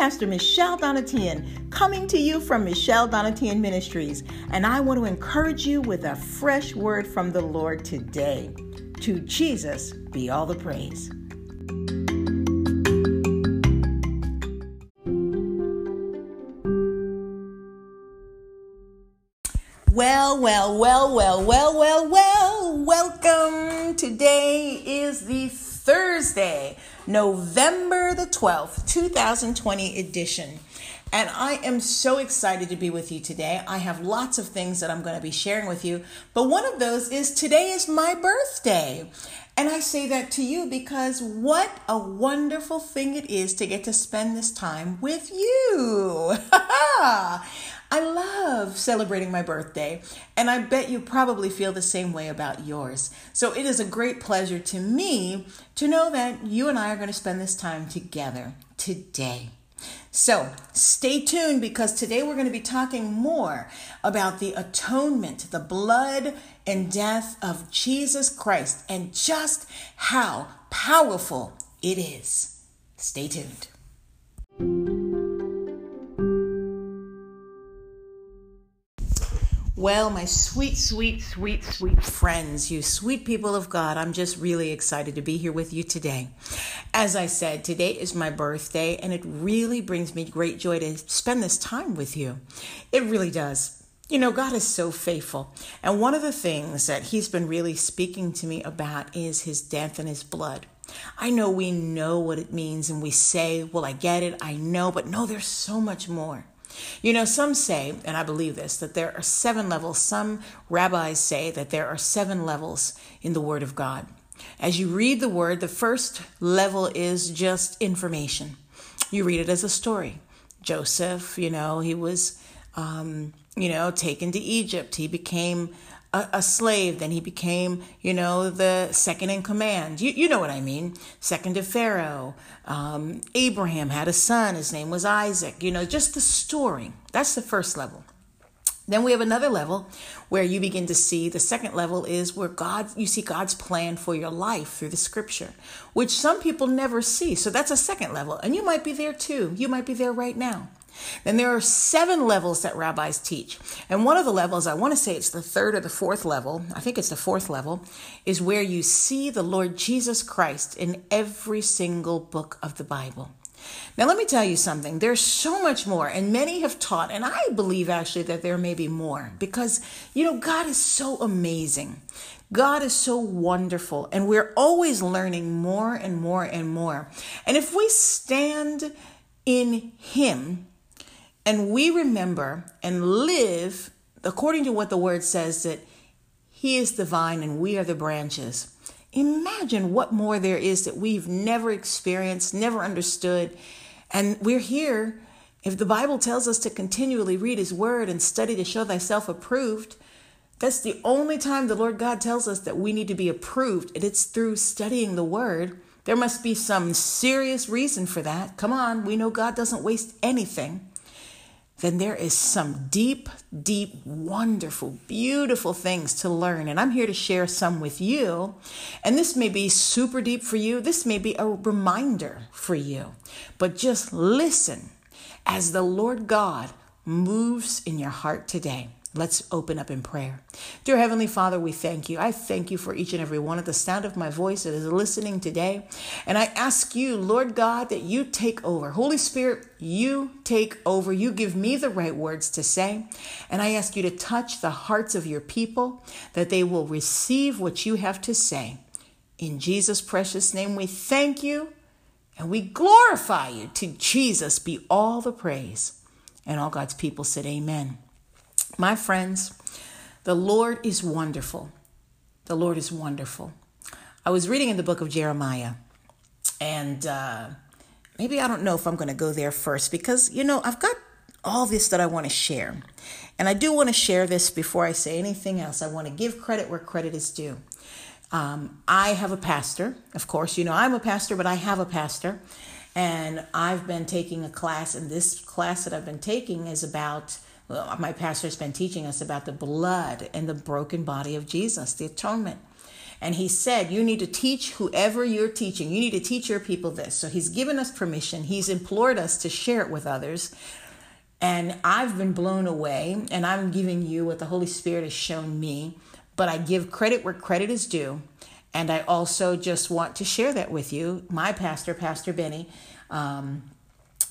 Pastor Michelle Donatian, coming to you from Michelle Donatian Ministries, and I want to encourage you with a fresh word from the Lord today. To Jesus be all the praise. Well, well, well, well, well, well, well, welcome. Today November the 12th, 2020 edition. And I am so excited to be with you today. I have lots of things that I'm going to be sharing with you, but one of those is today is my birthday. And I say that to you because what a wonderful thing it is to get to spend this time with you. I love celebrating my birthday, and I bet you probably feel the same way about yours. So it is a great pleasure to me to know that you and I are going to spend this time together today. So stay tuned because today we're going to be talking more about the atonement, the blood and death of Jesus Christ, and just how powerful it is. Stay tuned. Well, my sweet, sweet, sweet, sweet friends, you sweet people of God, I'm just really excited to be here with you today. As I said, today is my birthday, and it really brings me great joy to spend this time with you. It really does. You know, God is so faithful. And one of the things that He's been really speaking to me about is His death and His blood. I know we know what it means and we say, well, I get it, I know, but no, there's so much more. You know, some say, and I believe this, that there are seven levels. Some rabbis say that there are seven levels in the Word of God. As you read the Word, the first level is just information. You read it as a story. Joseph, you know, he was, um, you know, taken to Egypt. He became a, a, slave. Then he became, you know, the second in command. You, you know what I mean. Second to Pharaoh. Um, Abraham had a son. His name was Isaac. You know, just the story. That's the first level. Then we have another level where you begin to see the second level is where God, you see God's plan for your life through the scripture, which some people never see. So that's a second level. And you might be there too. You might be there right now. Then there are seven levels that rabbis teach. And one of the levels, I want to say it's the third or the fourth level, I think it's the fourth level, is where you see the Lord Jesus Christ in every single book of the Bible. Now, let me tell you something. There's so much more, and many have taught, and I believe actually that there may be more because, you know, God is so amazing. God is so wonderful, and we're always learning more and more and more. And if we stand in Him, and we remember and live according to what the word says that he is the vine and we are the branches. Imagine what more there is that we've never experienced, never understood. And we're here. If the Bible tells us to continually read his word and study to show thyself approved, that's the only time the Lord God tells us that we need to be approved, and it's through studying the word. There must be some serious reason for that. Come on, we know God doesn't waste anything then there is some deep, deep, wonderful, beautiful things to learn. And I'm here to share some with you. And this may be super deep for you, this may be a reminder for you. But just listen as the Lord God moves in your heart today. Let's open up in prayer. Dear Heavenly Father, we thank you. I thank you for each and every one of the sound of my voice that is listening today. And I ask you, Lord God, that you take over. Holy Spirit, you take over. You give me the right words to say. And I ask you to touch the hearts of your people that they will receive what you have to say. In Jesus' precious name, we thank you and we glorify you. To Jesus be all the praise. And all God's people said, Amen. My friends, the Lord is wonderful. The Lord is wonderful. I was reading in the book of Jeremiah, and uh, maybe I don't know if I'm going to go there first because, you know, I've got all this that I want to share. And I do want to share this before I say anything else. I want to give credit where credit is due. Um, I have a pastor, of course, you know, I'm a pastor, but I have a pastor. And I've been taking a class, and this class that I've been taking is about my pastor's been teaching us about the blood and the broken body of Jesus, the atonement. And he said, You need to teach whoever you're teaching. You need to teach your people this. So he's given us permission. He's implored us to share it with others. And I've been blown away, and I'm giving you what the Holy Spirit has shown me. But I give credit where credit is due. And I also just want to share that with you. My pastor, Pastor Benny, um,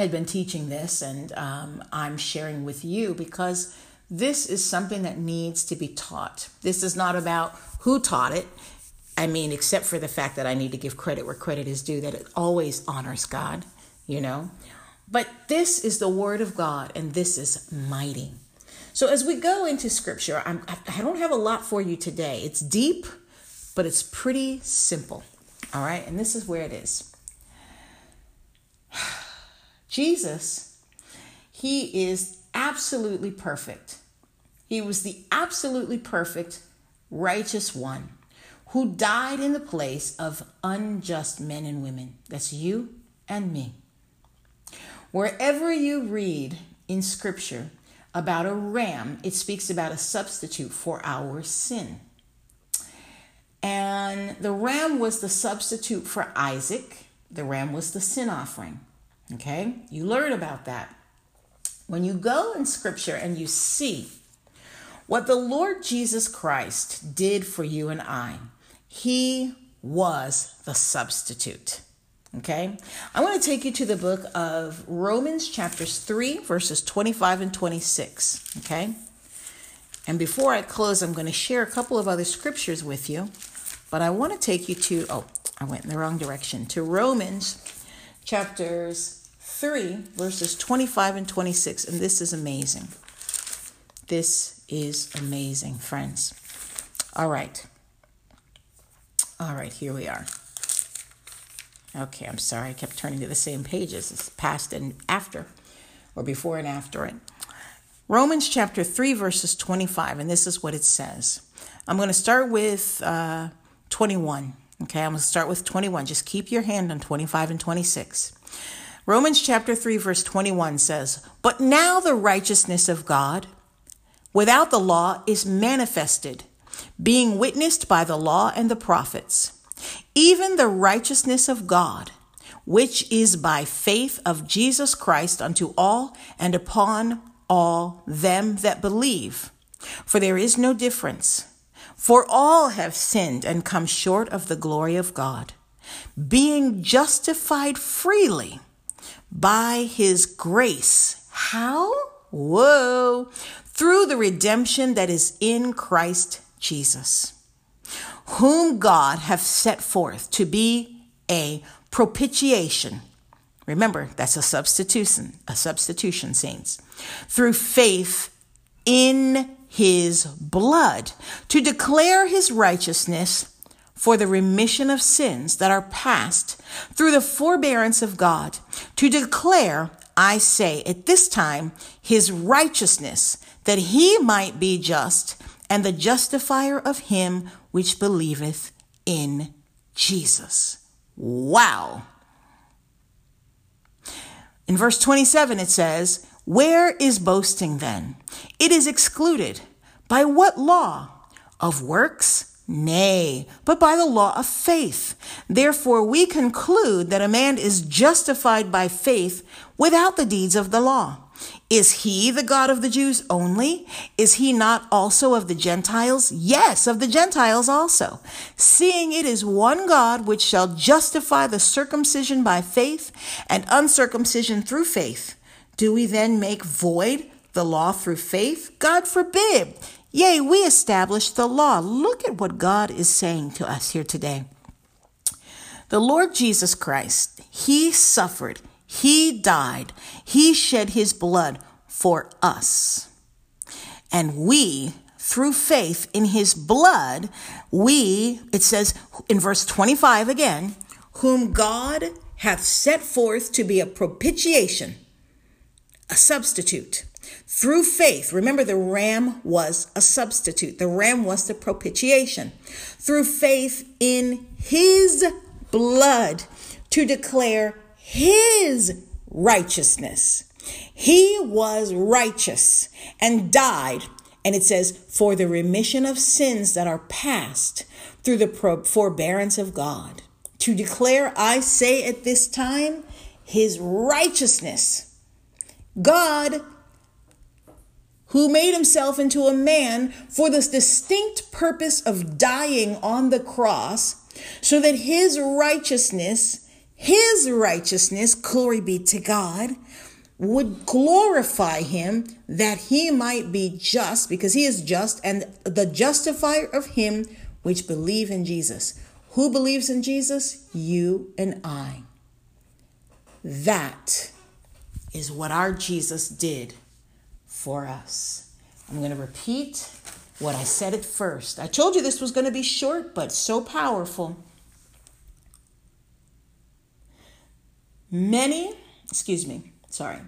had been teaching this, and um, I'm sharing with you because this is something that needs to be taught. This is not about who taught it. I mean, except for the fact that I need to give credit where credit is due, that it always honors God, you know. But this is the Word of God, and this is mighty. So as we go into Scripture, I'm, I don't have a lot for you today. It's deep, but it's pretty simple. All right, and this is where it is. Jesus, He is absolutely perfect. He was the absolutely perfect, righteous one who died in the place of unjust men and women. That's you and me. Wherever you read in Scripture about a ram, it speaks about a substitute for our sin. And the ram was the substitute for Isaac, the ram was the sin offering. Okay? You learn about that. When you go in Scripture and you see what the Lord Jesus Christ did for you and I, He was the substitute. Okay? I want to take you to the book of Romans, chapters 3, verses 25 and 26. Okay? And before I close, I'm going to share a couple of other scriptures with you. But I want to take you to, oh, I went in the wrong direction, to Romans, chapters 3, verses 25 and 26. And this is amazing. This is amazing, friends. All right. All right, here we are. Okay, I'm sorry. I kept turning to the same pages. It's past and after, or before and after it. Romans chapter 3, verses 25, and this is what it says. I'm going to start with uh, 21. Okay, I'm going to start with 21. Just keep your hand on 25 and 26. Romans chapter 3, verse 21 says, But now the righteousness of God without the law is manifested, being witnessed by the law and the prophets even the righteousness of God, which is by faith of Jesus Christ unto all and upon all them that believe. For there is no difference. For all have sinned and come short of the glory of God, being justified freely by his grace. How? Whoa! Through the redemption that is in Christ Jesus whom God hath set forth to be a propitiation. Remember, that's a substitution, a substitution, saints. Through faith in his blood, to declare his righteousness for the remission of sins that are past through the forbearance of God, to declare, I say, at this time, his righteousness, that he might be just and the justifier of him which believeth in Jesus. Wow. In verse 27, it says, Where is boasting then? It is excluded. By what law? Of works? Nay, but by the law of faith. Therefore, we conclude that a man is justified by faith without the deeds of the law. Is he the God of the Jews only? Is he not also of the Gentiles? Yes, of the Gentiles also. Seeing it is one God which shall justify the circumcision by faith and uncircumcision through faith. Do we then make void the law through faith? God forbid. Yea, we established the law. Look at what God is saying to us here today. The Lord Jesus Christ, he suffered he died. He shed his blood for us. And we, through faith in his blood, we, it says in verse 25 again, whom God hath set forth to be a propitiation, a substitute. Through faith, remember the ram was a substitute. The ram was the propitiation. Through faith in his blood to declare his righteousness. He was righteous and died. And it says, for the remission of sins that are past through the forbearance of God, to declare, I say at this time, his righteousness. God, who made himself into a man for this distinct purpose of dying on the cross, so that his righteousness, his righteousness, glory be to God, would glorify him that he might be just because he is just and the justifier of him which believe in Jesus. Who believes in Jesus? You and I. That is what our Jesus did for us. I'm going to repeat what I said at first. I told you this was going to be short, but so powerful. Many, excuse me, sorry.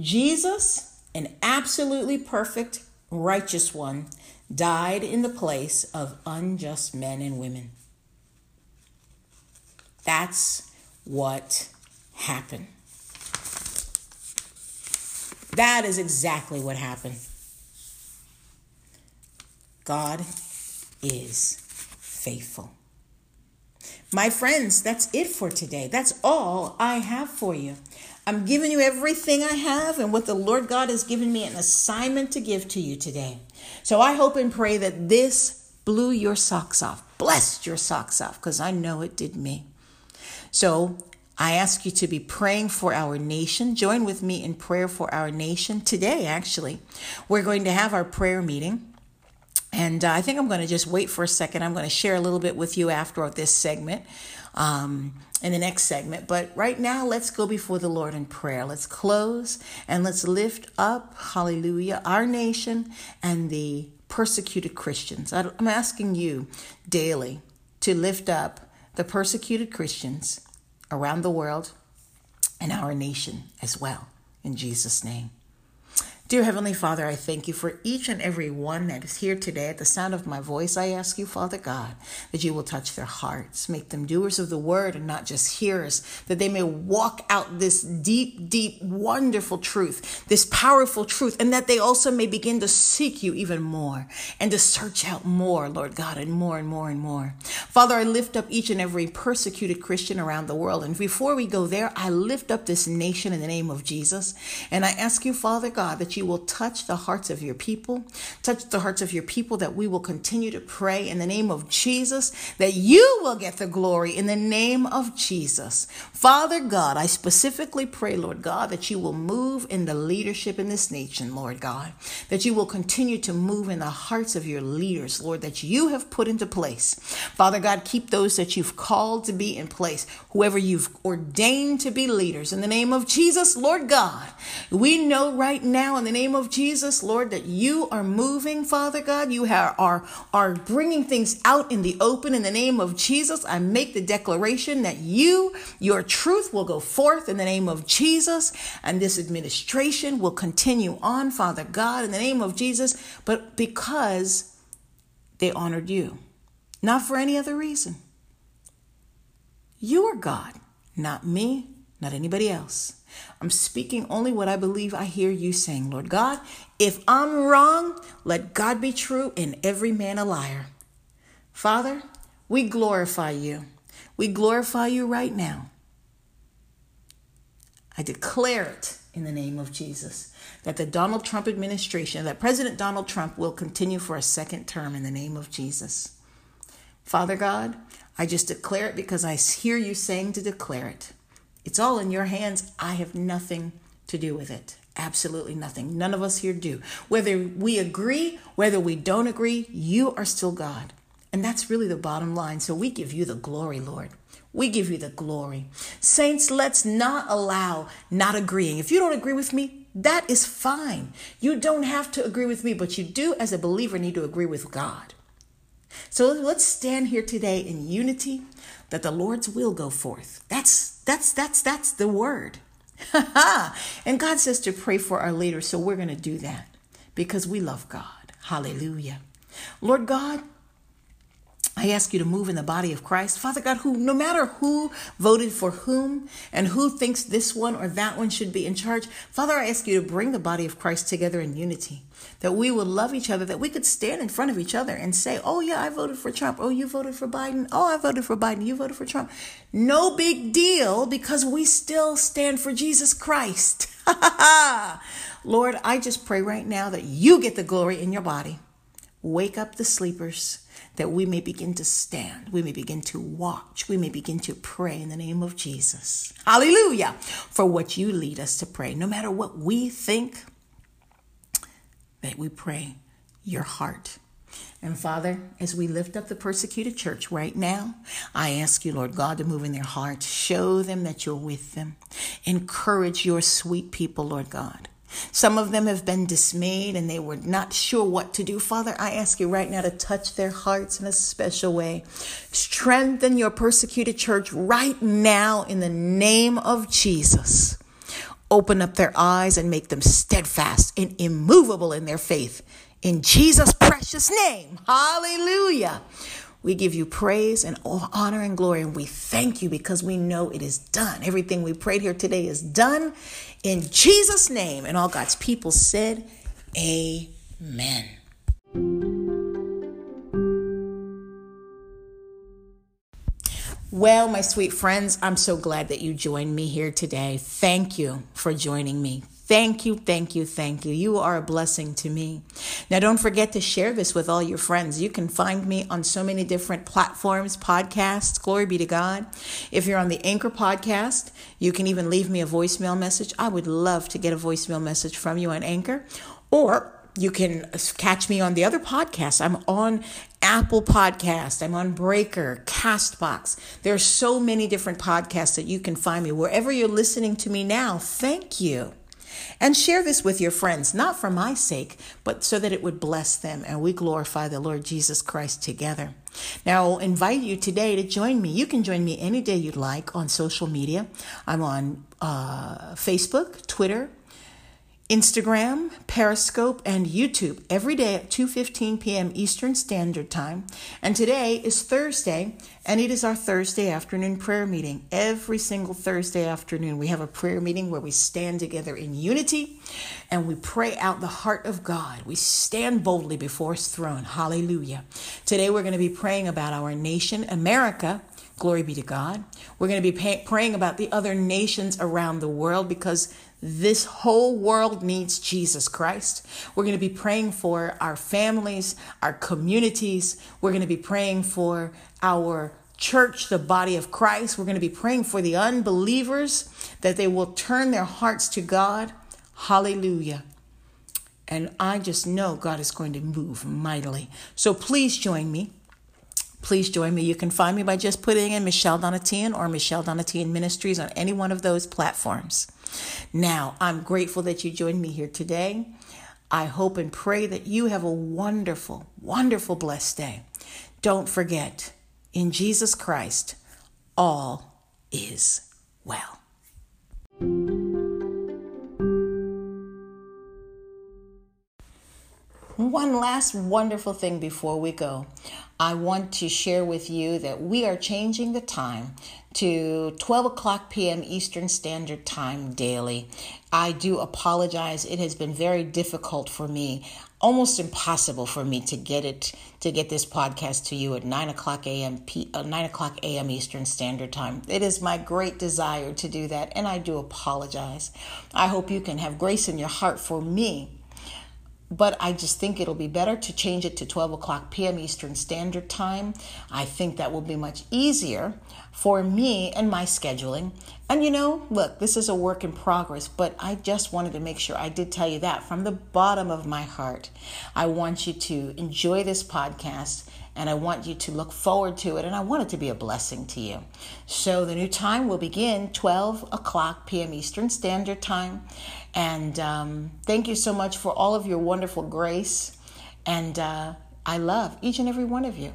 Jesus, an absolutely perfect, righteous one, died in the place of unjust men and women. That's what happened. That is exactly what happened. God is faithful. My friends, that's it for today. That's all I have for you. I'm giving you everything I have and what the Lord God has given me an assignment to give to you today. So I hope and pray that this blew your socks off, blessed your socks off, because I know it did me. So I ask you to be praying for our nation. Join with me in prayer for our nation today, actually. We're going to have our prayer meeting. And uh, I think I'm going to just wait for a second. I'm going to share a little bit with you after this segment, um, in the next segment. But right now, let's go before the Lord in prayer. Let's close and let's lift up, hallelujah, our nation and the persecuted Christians. I'm asking you daily to lift up the persecuted Christians around the world and our nation as well. In Jesus' name. Dear Heavenly Father, I thank you for each and every one that is here today. At the sound of my voice, I ask you, Father God, that you will touch their hearts, make them doers of the word and not just hearers, that they may walk out this deep, deep, wonderful truth, this powerful truth, and that they also may begin to seek you even more and to search out more, Lord God, and more and more and more. Father, I lift up each and every persecuted Christian around the world. And before we go there, I lift up this nation in the name of Jesus. And I ask you, Father God, that you will touch the hearts of your people, touch the hearts of your people, that we will continue to pray in the name of Jesus, that you will get the glory in the name of Jesus. Father God, I specifically pray, Lord God, that you will move in the leadership in this nation, Lord God, that you will continue to move in the hearts of your leaders, Lord, that you have put into place. Father God, keep those that you've called to be in place, whoever you've ordained to be leaders. In the name of Jesus, Lord God, we know right now in the name of Jesus, Lord, that you are moving, Father God. You are, are, are bringing things out in the open in the name of Jesus. I make the declaration that you, your truth will go forth in the name of Jesus, and this administration will continue on, Father God, in the name of Jesus, but because they honored you, not for any other reason. You are God, not me, not anybody else. I'm speaking only what I believe I hear you saying, Lord God. If I'm wrong, let God be true and every man a liar. Father, we glorify you. We glorify you right now. I declare it in the name of Jesus that the Donald Trump administration, that President Donald Trump will continue for a second term in the name of Jesus. Father God, I just declare it because I hear you saying to declare it. It's all in your hands. I have nothing to do with it. Absolutely nothing. None of us here do. Whether we agree, whether we don't agree, you are still God. And that's really the bottom line. So we give you the glory, Lord. We give you the glory. Saints, let's not allow not agreeing. If you don't agree with me, that is fine. You don't have to agree with me, but you do, as a believer, need to agree with God. So let's stand here today in unity that the Lord's will go forth. That's that's that's that's the word. and God says to pray for our leaders, so we're going to do that because we love God. Hallelujah. Lord God, I ask you to move in the body of Christ. Father God, who no matter who voted for whom and who thinks this one or that one should be in charge, Father, I ask you to bring the body of Christ together in unity. That we would love each other, that we could stand in front of each other and say, Oh, yeah, I voted for Trump. Oh, you voted for Biden. Oh, I voted for Biden. You voted for Trump. No big deal because we still stand for Jesus Christ. Lord, I just pray right now that you get the glory in your body. Wake up the sleepers that we may begin to stand, we may begin to watch, we may begin to pray in the name of Jesus. Hallelujah. For what you lead us to pray. No matter what we think, that we pray your heart. And Father, as we lift up the persecuted church right now, I ask you, Lord God, to move in their hearts. Show them that you're with them. Encourage your sweet people, Lord God. Some of them have been dismayed and they were not sure what to do. Father, I ask you right now to touch their hearts in a special way. Strengthen your persecuted church right now in the name of Jesus. Open up their eyes and make them steadfast and immovable in their faith. In Jesus' precious name. Hallelujah. We give you praise and honor and glory, and we thank you because we know it is done. Everything we prayed here today is done in Jesus' name. And all God's people said, Amen. Well, my sweet friends, I'm so glad that you joined me here today. Thank you for joining me. Thank you, thank you, thank you. You are a blessing to me. Now, don't forget to share this with all your friends. You can find me on so many different platforms, podcasts. Glory be to God. If you're on the Anchor podcast, you can even leave me a voicemail message. I would love to get a voicemail message from you on Anchor. Or you can catch me on the other podcasts. I'm on Apple Podcast. I'm on Breaker, Castbox. There are so many different podcasts that you can find me. Wherever you're listening to me now, thank you. And share this with your friends, not for my sake, but so that it would bless them and we glorify the Lord Jesus Christ together. Now, I'll invite you today to join me. You can join me any day you'd like on social media. I'm on uh, Facebook, Twitter, Instagram, Periscope, and YouTube every day at 2:15 p.m. Eastern Standard Time. And today is Thursday, and it is our Thursday afternoon prayer meeting. Every single Thursday afternoon, we have a prayer meeting where we stand together in unity and we pray out the heart of God. We stand boldly before his throne. Hallelujah. Today we're going to be praying about our nation, America, Glory be to God. We're going to be pay- praying about the other nations around the world because this whole world needs Jesus Christ. We're going to be praying for our families, our communities. We're going to be praying for our church, the body of Christ. We're going to be praying for the unbelievers that they will turn their hearts to God. Hallelujah. And I just know God is going to move mightily. So please join me please join me. You can find me by just putting in Michelle Donatian or Michelle Donatian Ministries on any one of those platforms. Now, I'm grateful that you joined me here today. I hope and pray that you have a wonderful, wonderful, blessed day. Don't forget, in Jesus Christ, all is well. One last wonderful thing before we go. I want to share with you that we are changing the time to 12 o'clock p.m. Eastern Standard Time daily. I do apologize. It has been very difficult for me, almost impossible for me to get it to get this podcast to you at 9 o'clock a.m. P, uh, 9 o'clock a.m. Eastern Standard Time. It is my great desire to do that, and I do apologize. I hope you can have grace in your heart for me but I just think it'll be better to change it to 12 o'clock p.m. Eastern Standard Time. I think that will be much easier for me and my scheduling. And you know, look, this is a work in progress, but I just wanted to make sure I did tell you that from the bottom of my heart. I want you to enjoy this podcast and I want you to look forward to it, and I want it to be a blessing to you. So the new time will begin 12 o'clock p.m. Eastern Standard Time. And um, thank you so much for all of your wonderful grace. And uh, I love each and every one of you.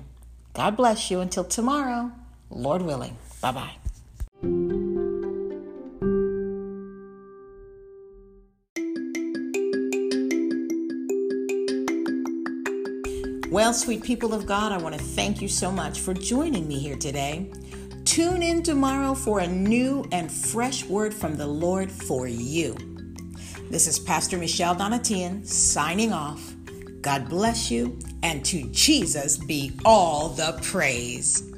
God bless you until tomorrow, Lord willing. Bye bye. Well, sweet people of God, I want to thank you so much for joining me here today. Tune in tomorrow for a new and fresh word from the Lord for you. This is Pastor Michelle Donatian signing off. God bless you, and to Jesus be all the praise.